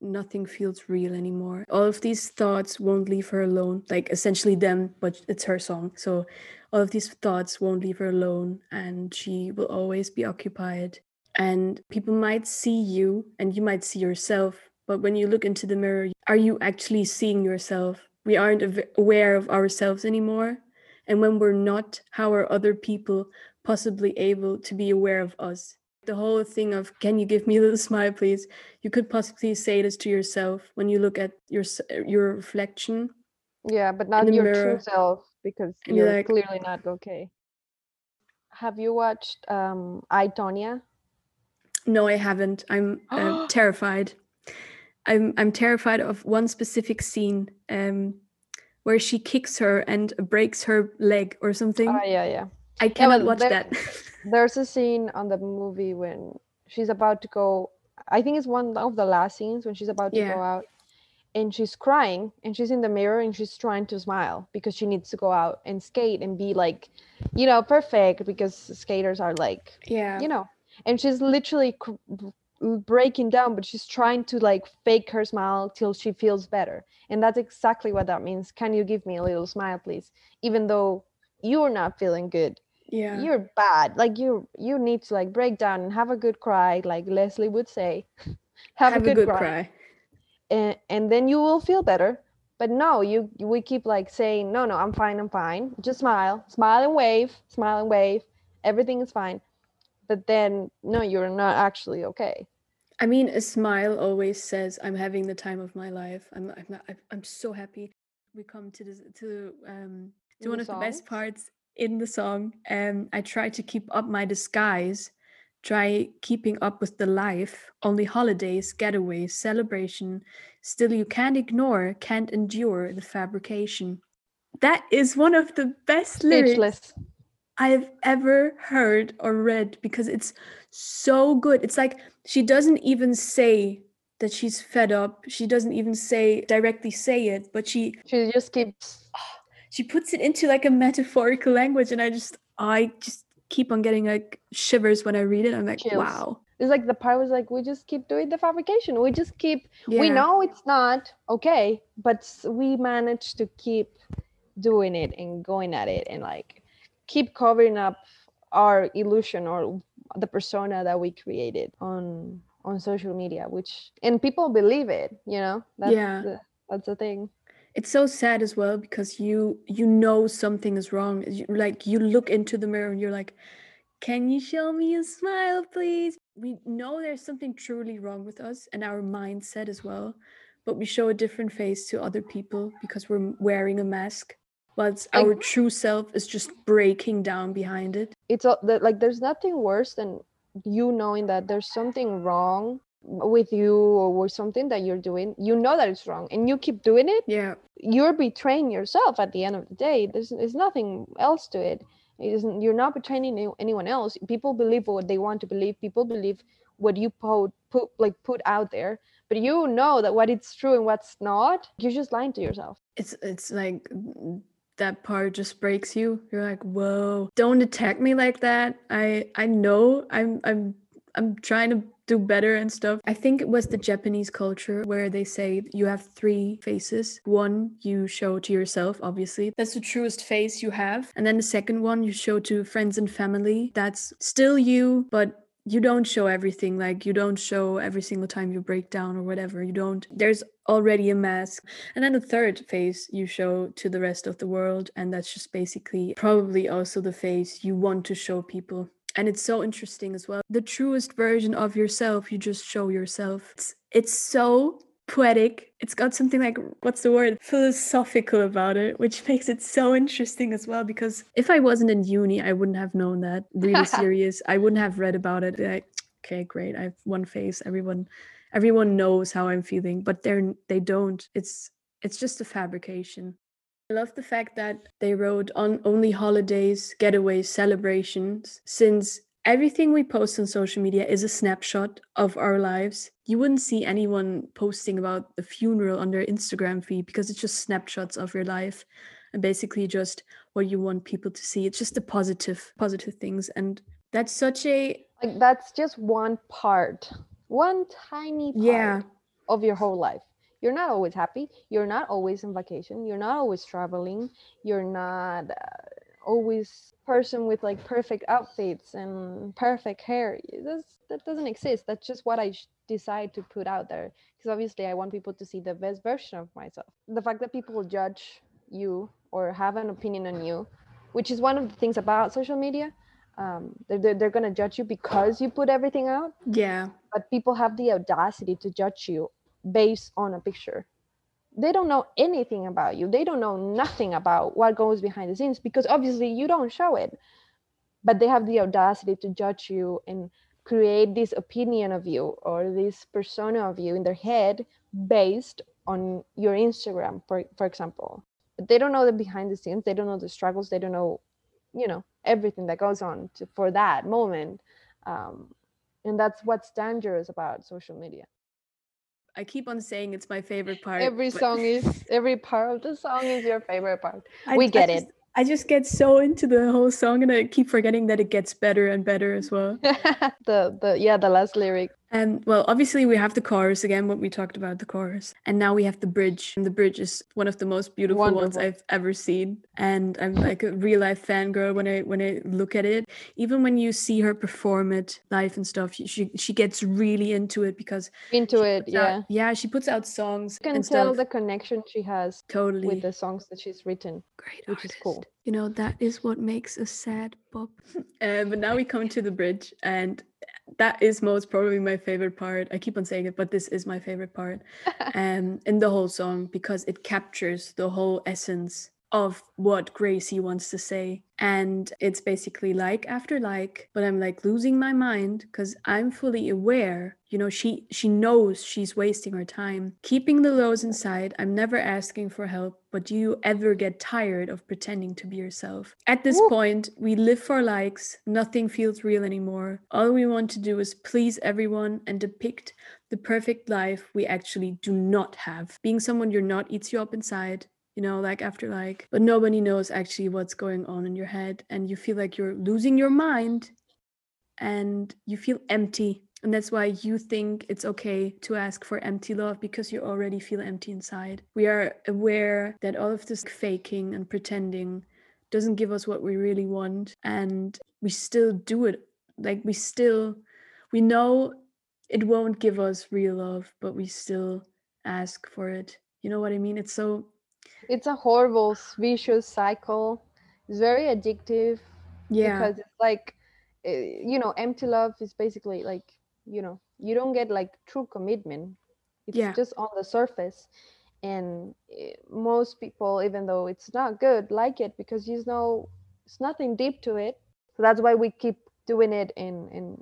[SPEAKER 1] nothing feels real anymore. All of these thoughts won't leave her alone. Like essentially them, but it's her song. So all of these thoughts won't leave her alone and she will always be occupied. And people might see you and you might see yourself, but when you look into the mirror, are you actually seeing yourself? We aren't aware of ourselves anymore. And when we're not, how are other people possibly able to be aware of us? The whole thing of, can you give me a little *laughs* smile, please? you could possibly say this to yourself when you look at your your reflection
[SPEAKER 2] Yeah, but not your
[SPEAKER 1] mirror.
[SPEAKER 2] true self because
[SPEAKER 1] And you're
[SPEAKER 2] you're
[SPEAKER 1] like-
[SPEAKER 2] clearly not okay. Have you watched um I Tonya?
[SPEAKER 1] no i haven't i'm uh, *gasps* terrified i'm i'm terrified of one specific scene um where she kicks her and breaks her leg or something
[SPEAKER 2] Oh yeah, yeah.
[SPEAKER 1] i cannot
[SPEAKER 2] well,
[SPEAKER 1] watch
[SPEAKER 2] there-
[SPEAKER 1] that *laughs*
[SPEAKER 2] There's a scene on the movie when she's about to go. I think it's one of the last scenes when she's about to
[SPEAKER 1] Yeah.
[SPEAKER 2] go out, and she's crying, and she's in the mirror, and she's trying to smile because she needs to go out and skate and be like, you know, perfect because skaters are like
[SPEAKER 1] yeah
[SPEAKER 2] you know and she's literally cr- breaking down but she's trying to like fake her smile till she feels better. And that's exactly what that means. Can you give me a little smile please? Even though you're not feeling good.
[SPEAKER 1] Yeah.
[SPEAKER 2] You're bad. Like you you need to like break down and have a good cry like leslie would say. *laughs* Have,
[SPEAKER 1] have
[SPEAKER 2] a good, cry, And, and then you will feel better. But no you we keep like saying no no i'm fine i'm fine. Just smile. Smile and wave. Smile and wave. Everything is fine. But then no you're not actually okay
[SPEAKER 1] I mean, a smile always says, "I'm having the time of my life. I'm, I'm, not, I'm, I'm so happy." We come to this, to um, to
[SPEAKER 2] In
[SPEAKER 1] one
[SPEAKER 2] the
[SPEAKER 1] of the best parts in the song. and I try to keep up my disguise, try keeping up with the life. Only holidays, getaways, celebration. Still, you can't ignore, can't endure the fabrication. That is one of the best lyrics
[SPEAKER 2] speechless
[SPEAKER 1] I've ever heard or read because it's so good. It's like she doesn't even say that she's fed up. She doesn't even say directly say it, but she
[SPEAKER 2] she just keeps *sighs*
[SPEAKER 1] she puts it into like a metaphorical language and I just I just keep on getting like shivers when I read it. I'm like,
[SPEAKER 2] Chills.
[SPEAKER 1] wow.
[SPEAKER 2] it's like the part was like we just keep doing the fabrication we just keep
[SPEAKER 1] yeah.
[SPEAKER 2] we know it's not okay but we manage to keep doing it and going at it and like keep covering up our illusion or the persona that we created on on social media which and people believe it you know that's
[SPEAKER 1] Yeah.
[SPEAKER 2] the, that's the thing
[SPEAKER 1] It's so sad as well because you you know something is wrong. You, like you look into the mirror and you're like, "Can you show me a smile, please?" We know there's something truly wrong with us and our mindset as well, but we show a different face to other people because we're wearing a mask,
[SPEAKER 2] Like-
[SPEAKER 1] our true self is just breaking down behind it.
[SPEAKER 2] it's all that like there's nothing worse than you knowing that there's something wrong with you or with something that you're doing. You know that it's wrong and you keep doing it.
[SPEAKER 1] Yeah.
[SPEAKER 2] you're betraying yourself at the end of the day. There's, there's nothing else to it. It isn't you're not betraying any, anyone else. People believe what they want to believe. People believe what you put put like put out there. But you know that what it's true and what's not you're just lying to yourself.
[SPEAKER 1] It's it's like that part just breaks you. You're like, whoa, don't attack me like that. I I know I'm I'm I'm trying to do better and stuff. I think it was the Japanese culture where they say you have three faces. One you show to yourself, obviously. That's the truest face you have. And then the second one you show to friends and family. That's still you, but you don't show everything like you don't show every single time you break down or whatever you don't there's already a mask. And then the third face you show to the rest of the world and that's just basically probably also the face you want to show people. And it's so interesting as well. The truest version of yourself you just show yourself. It's, it's so poetic. It's got something like what's the word? Philosophical about it which *laughs* makes it so interesting as well because if i wasn't in uni i wouldn't have known that really *laughs* serious. I wouldn't have read about it. Like okay great i have one face. Everyone everyone knows how i'm feeling but they're they don't. It's it's just a fabrication. I love the fact that they wrote on only holidays, getaways, celebrations, since everything we post on social media is a snapshot of our lives. You wouldn't see anyone posting about the funeral on their Instagram feed because it's just snapshots of your life and basically just what you want people to see. It's just the positive, positive things. And that's such a
[SPEAKER 2] like that's just one part one tiny part
[SPEAKER 1] Yeah.
[SPEAKER 2] of your whole life you're not always happy you're not always on vacation you're not always traveling you're not uh, always person with like perfect outfits and perfect hair That's, that doesn't exist. That's just what i sh- decide to put out there because obviously i want people to see the best version of myself. The fact that people judge you or have an opinion on you which is one of the things about social media um, they're, they're, they're going to judge you because you put everything out.
[SPEAKER 1] Yeah.
[SPEAKER 2] but people have the audacity to judge you based on a picture they don't know anything about you. They don't know nothing about what goes behind the scenes because obviously you don't show it. But they have the audacity to judge you and create this opinion of you or this persona of you in their head based on your instagram for, for example. But they don't know the behind the scenes. They don't know the struggles. They don't know you know everything that goes on to, for that moment. Um, and that's what's dangerous about social media
[SPEAKER 1] I keep on saying it's my favorite part.
[SPEAKER 2] every
[SPEAKER 1] but
[SPEAKER 2] song is *laughs* every part of the song is your favorite part
[SPEAKER 1] I-
[SPEAKER 2] we
[SPEAKER 1] I
[SPEAKER 2] get
[SPEAKER 1] just-
[SPEAKER 2] it
[SPEAKER 1] I just get so into the whole song and I keep forgetting that it gets better and better as well. *laughs*
[SPEAKER 2] the the yeah the last lyric
[SPEAKER 1] And well, obviously we have the chorus again, what we talked about the chorus. And now we have the bridge. And the bridge is one of the most beautiful ones I've ever seen. And I'm like a real life fangirl when I when I look at it. Even when you see her perform it live and stuff, she she gets really into it because
[SPEAKER 2] into it
[SPEAKER 1] out-
[SPEAKER 2] yeah
[SPEAKER 1] yeah, she puts out songs
[SPEAKER 2] you can
[SPEAKER 1] and
[SPEAKER 2] tell
[SPEAKER 1] stuff.
[SPEAKER 2] the connection she has
[SPEAKER 1] totally
[SPEAKER 2] with the songs that she's written
[SPEAKER 1] great
[SPEAKER 2] which is cool.
[SPEAKER 1] You know, that is what makes a sad pop. *laughs* uh, but now we come to the bridge, and that is most probably my favorite part. I keep on saying it, but this is my favorite part *laughs* um, in the whole song because it captures the whole essence of what Gracey wants to say. And it's basically like after like, but I'm like losing my mind because I'm fully aware. You know, she she knows she's wasting her time. Keeping the lows inside, I'm never asking for help, but do you ever get tired of pretending to be yourself? At this
[SPEAKER 2] Woo.
[SPEAKER 1] point, we live for likes, nothing feels real anymore. All we want to do is please everyone and depict the perfect life we actually do not have. Being someone you're not eats you up inside, you know, like after like, but nobody knows actually what's going on in your head, and you feel like you're losing your mind and you feel empty. And that's why you think it's okay to ask for empty love because you already feel empty inside. We are aware that all of this faking and pretending doesn't give us what we really want, and we still do it. Like, we still, we know it won't give us real love, but we still ask for it. You know what I mean? It's so
[SPEAKER 2] it's a horrible vicious cycle. It's very addictive
[SPEAKER 1] yeah,
[SPEAKER 2] because it's like uh, you know empty love is basically like you know you don't get like true commitment. It's
[SPEAKER 1] Yeah.
[SPEAKER 2] just on the surface. And eh, most people even though it's not good like it because you know it's nothing deep to it. So that's why we keep doing it in in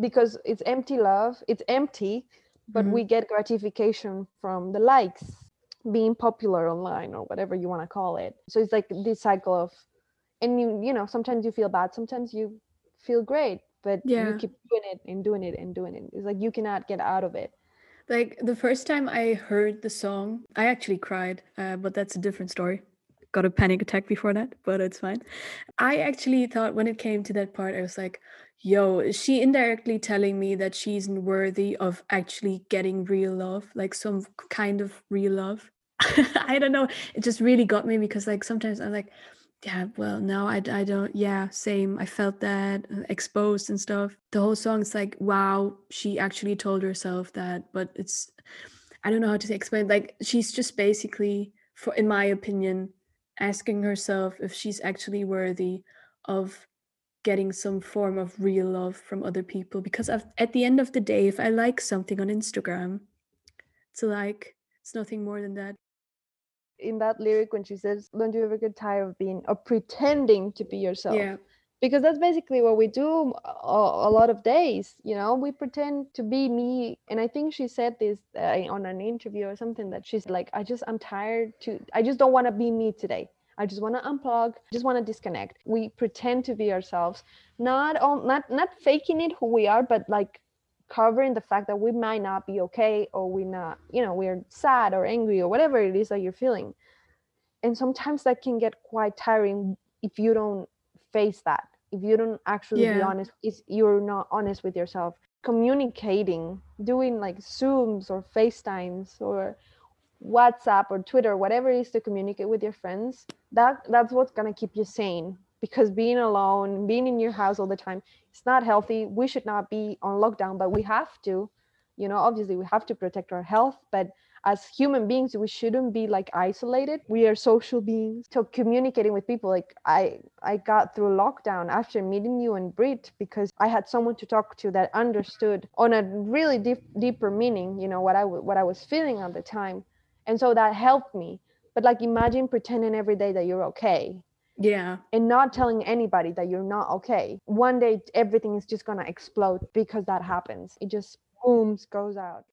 [SPEAKER 2] because it's empty love it's empty but
[SPEAKER 1] Mhm.
[SPEAKER 2] we get gratification from the likes being popular online or whatever you want to call it so it's like this cycle of and you you know sometimes you feel bad sometimes you feel great but
[SPEAKER 1] Yeah.
[SPEAKER 2] you keep doing it and doing it and doing it it's like you cannot get out of it
[SPEAKER 1] Like the first time I heard the song, I actually cried, uh, but that's a different story. Got a panic attack before that, but it's fine. I actually thought when it came to that part, I was like, yo, is she indirectly telling me that she's worthy of actually getting real love, like some kind of real love? *laughs* I don't know. It just really got me because, like, sometimes I'm like, yeah, well, no, I, I don't. Yeah, same. I felt that uh, exposed and stuff. The whole song is like, wow, she actually told herself that, but it's, I don't know how to explain. Like, she's just basically, for in my opinion, asking herself if she's actually worthy of getting some form of real love from other people. Because I've, at the end of the day, if I like something on Instagram, it's like it's nothing more than that.
[SPEAKER 2] in that lyric when she says don't you ever get tired of being or pretending to be yourself
[SPEAKER 1] Yeah,
[SPEAKER 2] because that's basically what we do a, a lot of days you know we pretend to be me and i think she said this uh, on an interview or something that she's like i just i'm tired to i just don't want to be me today i just want to unplug just want to disconnect. We pretend to be ourselves not on not not faking it who we are but like covering the fact that we might not be okay or we not you know we're sad or angry or whatever it is that you're feeling. And sometimes that can get quite tiring if you don't face that if you don't actually be honest is you're not honest with yourself. Communicating doing like zooms or facetimes or whatsapp or twitter whatever it is to communicate with your friends that that's what's going to keep you sane because being alone being in your house all the time it's not healthy. We should not be on lockdown but we have to you know obviously we have to protect our health but as human beings we shouldn't be like isolated. We are social beings. So communicating with people like i i got through lockdown after meeting you and brit because i had someone to talk to that understood on a really deep deeper meaning you know what i what i was feeling at the time. And so that helped me but like imagine pretending every day that you're okay
[SPEAKER 1] yeah.
[SPEAKER 2] and not telling anybody that you're not okay one day everything is just gonna explode because that happens it just booms goes out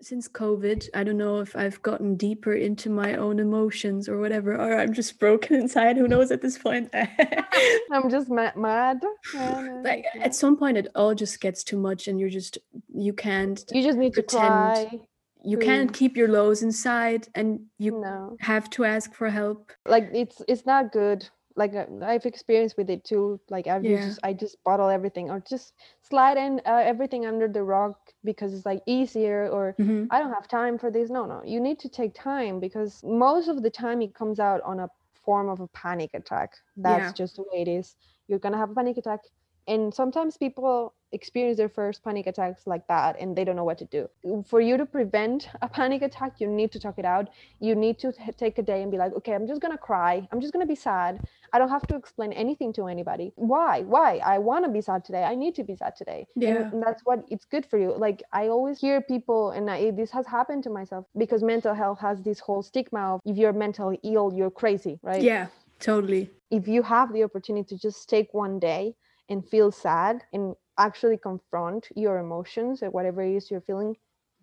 [SPEAKER 1] since COVID, I don't know if I've gotten deeper into my own emotions or whatever, or I'm just broken inside. Who knows at this point? *laughs*
[SPEAKER 2] i'm just ma- mad uh,
[SPEAKER 1] like at some point, it all just gets too much, and you're just you can't
[SPEAKER 2] you just need to
[SPEAKER 1] pretend
[SPEAKER 2] cry
[SPEAKER 1] you can't keep your lows inside, and you
[SPEAKER 2] no
[SPEAKER 1] have to ask for help.
[SPEAKER 2] like it's it's not good like uh, i've experienced with it too like i've
[SPEAKER 1] Yeah.
[SPEAKER 2] just i just bottle everything or just slide in uh, everything under the rug because it's like easier or
[SPEAKER 1] Mhm.
[SPEAKER 2] I don't have time for this. No, no. You need to take time because most of the time it comes out on a form of a panic attack. That's
[SPEAKER 1] Yeah.
[SPEAKER 2] just the way it is. You're to have a panic attack. And sometimes people experience their first panic attacks like that and they don't know what to do. For you to prevent a panic attack, you need to talk it out. You need to t- take a day and be like, okay, I'm just going to cry. I'm just going to be sad. I don't have to explain anything to anybody. Why? Why? I want to be sad today. I need to be sad today. And-
[SPEAKER 1] Yeah.
[SPEAKER 2] and that's what it's good for you. Like I always hear people, and I, this has happened to myself because mental health has this whole stigma of if you're mentally ill, you're crazy, right?
[SPEAKER 1] Yeah, totally.
[SPEAKER 2] If you have the opportunity to just take one day and feel sad and actually confront your emotions or whatever it is you're feeling,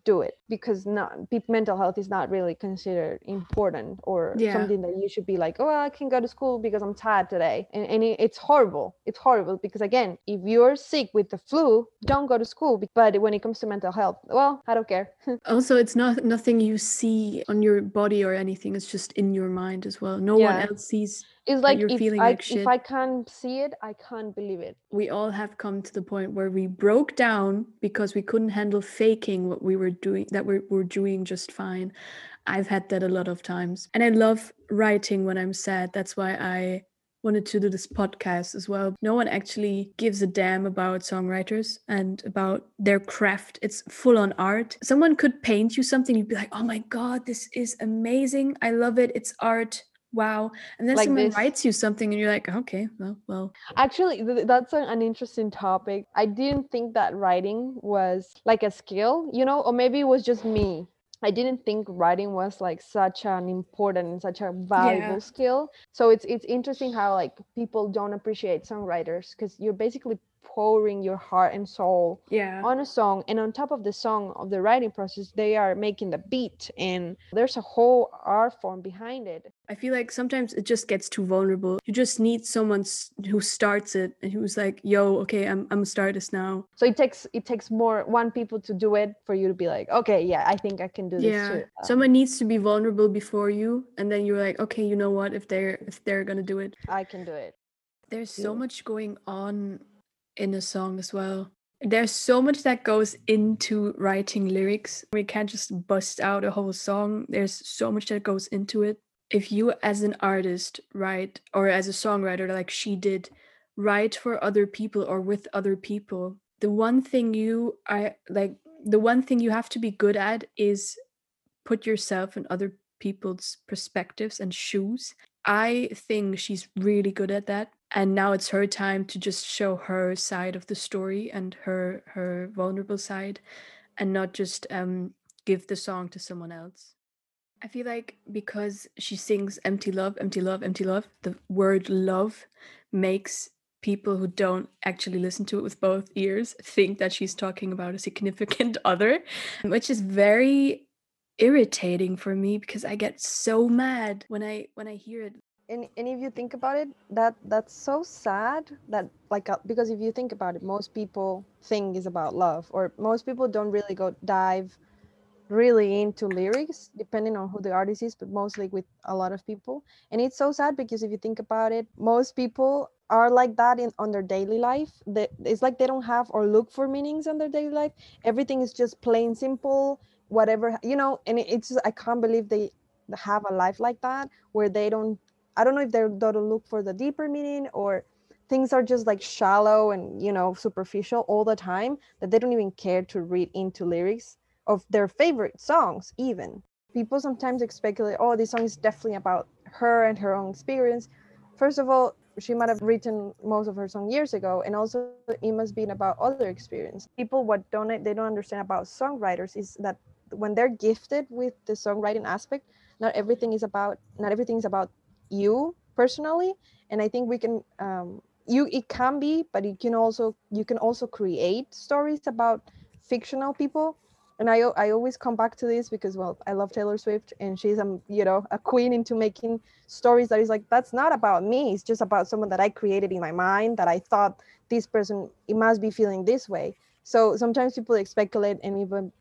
[SPEAKER 2] do it because not mental health is not really considered important or
[SPEAKER 1] Yeah.
[SPEAKER 2] something that you should be like oh i can go to school because i'm tired today and, and it, it's horrible it's horrible because again if you're sick with the flu don't go to school but when it comes to mental health well i don't care *laughs*
[SPEAKER 1] Also, it's not nothing you see on your body or anything. It's just in your mind as well. No one else sees.
[SPEAKER 2] It's like if I,
[SPEAKER 1] like
[SPEAKER 2] if. I can't see it i can't believe it
[SPEAKER 1] We all have come to the point where we broke down because we couldn't handle faking what we were doing. That we were doing just fine. I've had that a lot of times, and I love writing when I'm sad. That's why I wanted to do this podcast as well. No one actually gives a damn about songwriters and about their craft. It's full on art. Someone could paint you something, you'd be like, oh my God, this is amazing. I love it. It's art. Wow. And then
[SPEAKER 2] Like
[SPEAKER 1] someone
[SPEAKER 2] this.
[SPEAKER 1] writes you something and you're like, okay, well, well,
[SPEAKER 2] Actually, th- that's a- an interesting topic. I didn't think that writing was like a skill, you know, or maybe it was just me. I didn't think writing was like such an important and such a valuable skill. So it's it's interesting how like people don't appreciate songwriters because you're basically pouring your heart and soul
[SPEAKER 1] Yeah.
[SPEAKER 2] on a song and on top of the song of the writing process they are making the beat and there's a whole art form behind it
[SPEAKER 1] I feel like sometimes it just gets too vulnerable. You just need someone who starts it and who's like, "Yo, okay, I'm I'm a start this now."
[SPEAKER 2] so it takes it takes more one people to do it for you to be like okay yeah i think i can do this
[SPEAKER 1] Yeah.
[SPEAKER 2] too Um,
[SPEAKER 1] Someone needs to be vulnerable before you, and then you're like, "Okay, you know what? If they're if they're gonna do it."
[SPEAKER 2] i can do it
[SPEAKER 1] There's so much going on in a song as well. There's so much that goes into writing lyrics. We can't just bust out a whole song. There's so much that goes into it. If you, as an artist, write, or as a songwriter, like she did, write for other people or with other people, the one thing you are like, the one thing you have to be good at is put yourself in other people's perspectives and shoes. I think she's really good at that. And now it's her time to just show her side of the story and her her vulnerable side and not just um give the song to someone else. I feel like because she sings empty love, empty love, empty love, the word love makes people who don't actually listen to it with both ears think that she's talking about a significant *laughs* other, which is very irritating for me because I get so mad when I when I hear it.
[SPEAKER 2] and, and if you think about it? That that's so sad that like uh, because if you think about it most people think is about love or most people don't really go dive really into lyrics depending on who the artist is but mostly with a lot of people. And it's so sad because if you think about it most people are like that in on their daily life. That it's like they don't have or look for meanings in their daily life. Everything is just plain simple whatever you know and it's just, i can't believe they have a life like that where they don't i don't know if they're they don't look for the deeper meaning or things are just like shallow and you know superficial all the time that they don't even care to read into lyrics of their favorite songs even. People sometimes speculate oh this song is definitely about her and her own experience. First of all she might have written most of her song years ago and also it must be about other experience. People what don't they don't understand about songwriters is that when they're gifted with the songwriting aspect not everything is about not everything is about you personally. And i think we can um you it can be but you can also you can also create stories about fictional people. And I, I always come back to this because well i love taylor swift and she's um you know a queen into making stories that is like that's not about me. It's just about someone that i created in my mind that i thought this person it must be feeling this way. So sometimes people speculate and even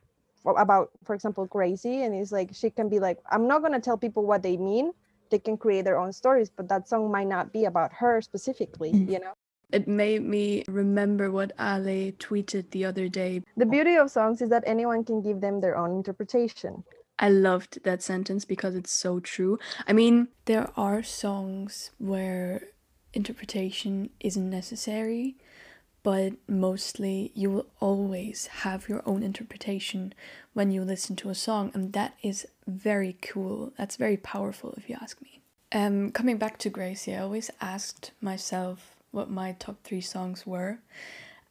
[SPEAKER 2] about for example gracey and it's like she can be like i'm not going to tell people what they mean they can create their own stories but that song might not be about her specifically
[SPEAKER 1] Mhm.
[SPEAKER 2] you know
[SPEAKER 1] It made me remember what Ale tweeted the other day.
[SPEAKER 2] the beauty of songs is that anyone can give them their own interpretation
[SPEAKER 1] I loved that sentence because it's so true. I mean, there are songs where interpretation isn't necessary, but mostly you will always have your own interpretation when you listen to a song, and that is very cool. That's very powerful, if you ask me. Um, coming back to Gracey, I always asked myself what my top three songs were,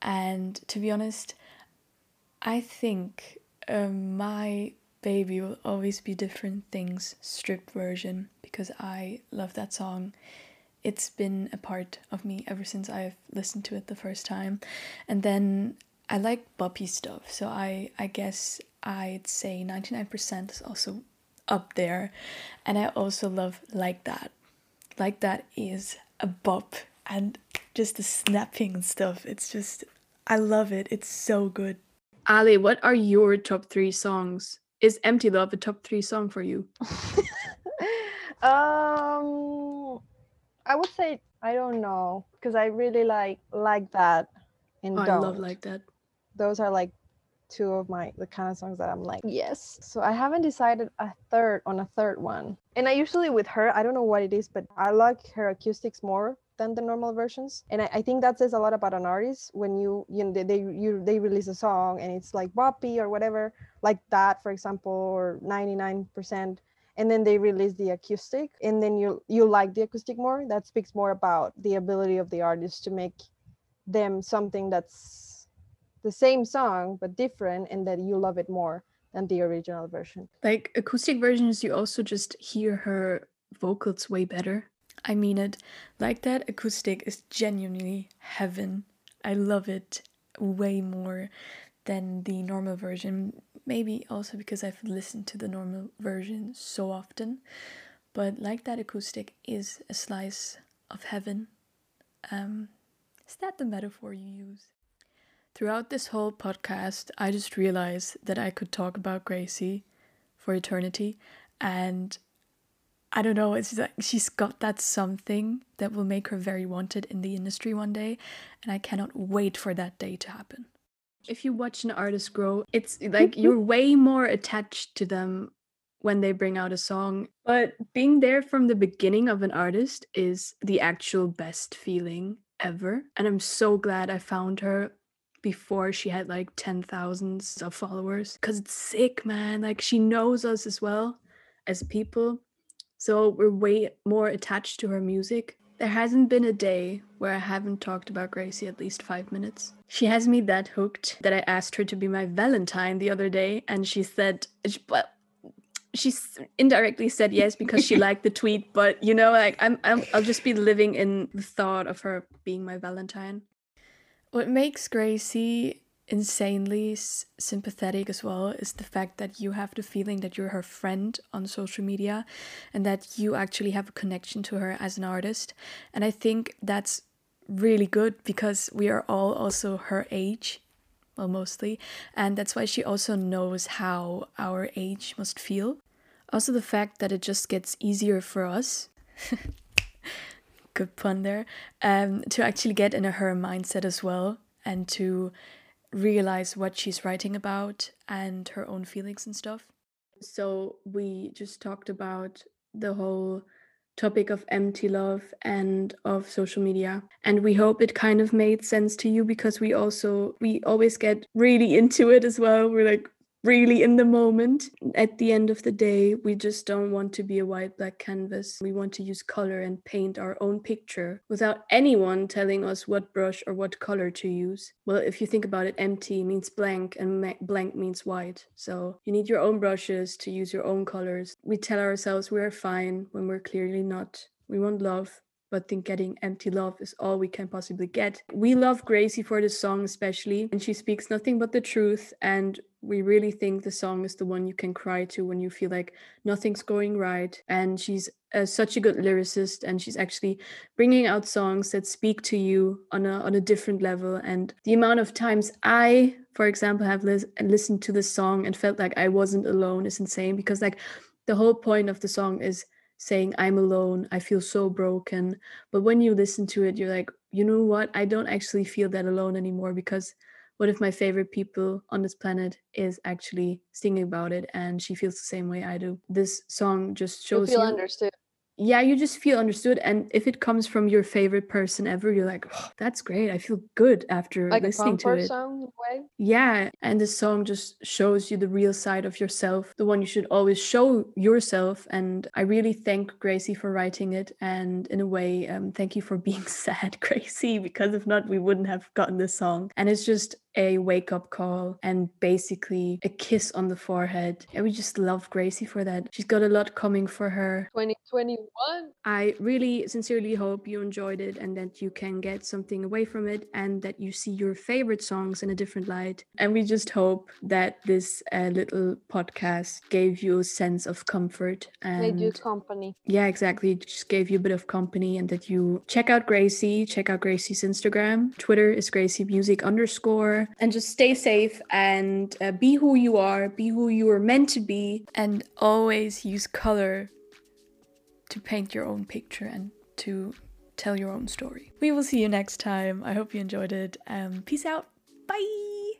[SPEAKER 1] and to be honest, I think um, my baby will always be different things stripped version because I love that song. It's been a part of me ever since I've listened to it the first time. And then I like boppy stuff, so I I guess I'd say 99% is also up there. And I also love like that. Like that is a bop and just the snapping and stuff. It's just I love it. It's so good. Ali, what are your top three songs? Is Empty Love a top three song for you? *laughs*
[SPEAKER 2] um i would say i don't know because i really like like that and
[SPEAKER 1] Oh, I love like that.
[SPEAKER 2] those are like two of my the kind of songs that i'm like yes. So i haven't decided a third on a third one. And i usually with her i don't know what it is but i like her acoustics more than the normal versions. And i, I think that says a lot about an artist when you you know they they, you, they release a song and it's like boppy or whatever like that for example or 99% and then they release the acoustic and then you you like the acoustic more that speaks more about the ability of the artist to make them something that's the same song but different and that you love it more than the original version
[SPEAKER 1] Like acoustic versions, you also just hear her vocals way better. I mean it. Like that acoustic is genuinely heaven.
[SPEAKER 3] I love it way more than the normal version. Maybe also because I've listened to the normal version so often. But like that acoustic is a slice of heaven. Um, is that the metaphor you use? Throughout this whole podcast, I just realized that I could talk about Gracey for eternity. And I don't know, it's like she's got that something that will make her very wanted in the industry one day. And I cannot wait for that day to happen.
[SPEAKER 1] If you watch an artist grow, it's like you're *laughs* way more attached to them when they bring out a song. But being there from the beginning of an artist is the actual best feeling ever. And I'm so glad I found her before she had like 10,000 of followers because it's sick, man. Like she knows us as well as people. So we're way more attached to her music. There hasn't been a day where I haven't talked about Gracey at least five minutes. She has me that hooked that I asked her to be my Valentine the other day, and she said, well, she indirectly said yes because she *laughs* liked the tweet, but you know, like I'm, I'm, I'll just be living in the thought of her being my Valentine.
[SPEAKER 3] What makes Gracey insanely sympathetic as well is the fact that you have the feeling that you're her friend on social media and that you actually have a connection to her as an artist. And I think that's really good because we are all also her age. Well, mostly. And that's why she also knows how our age must feel. Also, the fact that it just gets easier for us *laughs* good pun there, um, to actually get in her mindset as well and to realize what she's writing about and her own feelings and stuff.
[SPEAKER 1] So we just talked about the whole topic of empty love and of social media and we hope it kind of made sense to you because we also we always get really *laughs* into it as well we're like really in the moment. At the end of the day, we just don't want to be a white black canvas. We want to use color and paint our own picture without anyone telling us what brush or what color to use. Well, if you think about it, empty means blank and blank means white. So you need your own brushes to use your own colors. We tell ourselves we are fine when we're clearly not. We want love, but think getting empty love is all we can possibly get. We love Gracey for this song, especially, and she speaks nothing but the truth. And we really think the song is the one you can cry to when you feel like nothing's going right. And she's uh, such a good lyricist, and she's actually bringing out songs that speak to you on a on a different level. And the amount of times I, for example, have lis- listened to this song and felt like I wasn't alone is insane because like the whole point of the song is saying i'm alone i feel so broken. But when you listen to it you're like you know what? I don't actually feel that alone anymore because what if my favorite people on this planet is actually singing about it and she feels the same way i do. This song just shows
[SPEAKER 2] you feel
[SPEAKER 1] you
[SPEAKER 2] understood
[SPEAKER 1] yeah, you just feel understood. And if it comes from your favorite person ever, you're like, oh, that's great. I feel good after
[SPEAKER 2] like
[SPEAKER 1] listening to it.
[SPEAKER 2] song way.
[SPEAKER 1] Yeah. And the song just shows you the real side of yourself, the one you should always show yourself. And I really thank Gracey for writing it. And in a way, um, thank you for being *laughs* sad, Gracey, because if not, we wouldn't have gotten this song. And it's just a wake up call and basically a kiss on the forehead. And we just love Gracey for that. She's got a lot coming for her.
[SPEAKER 2] 2021.
[SPEAKER 1] I really sincerely hope you enjoyed it and that you can get something away from it and that you see your favorite songs in a different light. And we just hope that this uh, little podcast gave you a sense of comfort and
[SPEAKER 2] Made you company.
[SPEAKER 1] yeah, exactly. Just gave you a bit of company and that you check out Gracey, check out Gracey's Instagram. Twitter is Gracey Music underscore and just stay safe and uh, be who you are, be who you are meant to be.
[SPEAKER 3] And always use color to paint your own picture and to tell your own story. We will see you next time. I hope you enjoyed it. Um, peace out. Bye.